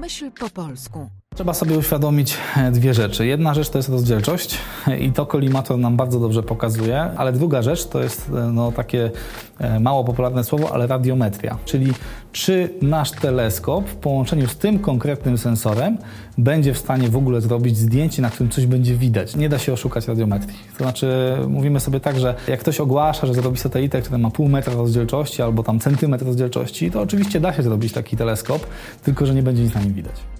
Myśl po polsku. Trzeba sobie uświadomić e, dwie rzeczy. Jedna rzecz to jest rozdzielczość i to kolimator nam bardzo dobrze pokazuje, ale druga rzecz to jest e, no, takie e, mało popularne słowo, ale radiometria. Czyli czy nasz teleskop w połączeniu z tym konkretnym sensorem będzie w stanie w ogóle zrobić zdjęcie, na którym coś będzie widać. Nie da się oszukać radiometrii. To znaczy mówimy sobie tak, że jak ktoś ogłasza, że zrobi satelitę, która ma pół metra rozdzielczości albo tam centymetr rozdzielczości, to oczywiście da się zrobić taki teleskop, tylko że nie będzie nic na nim widać.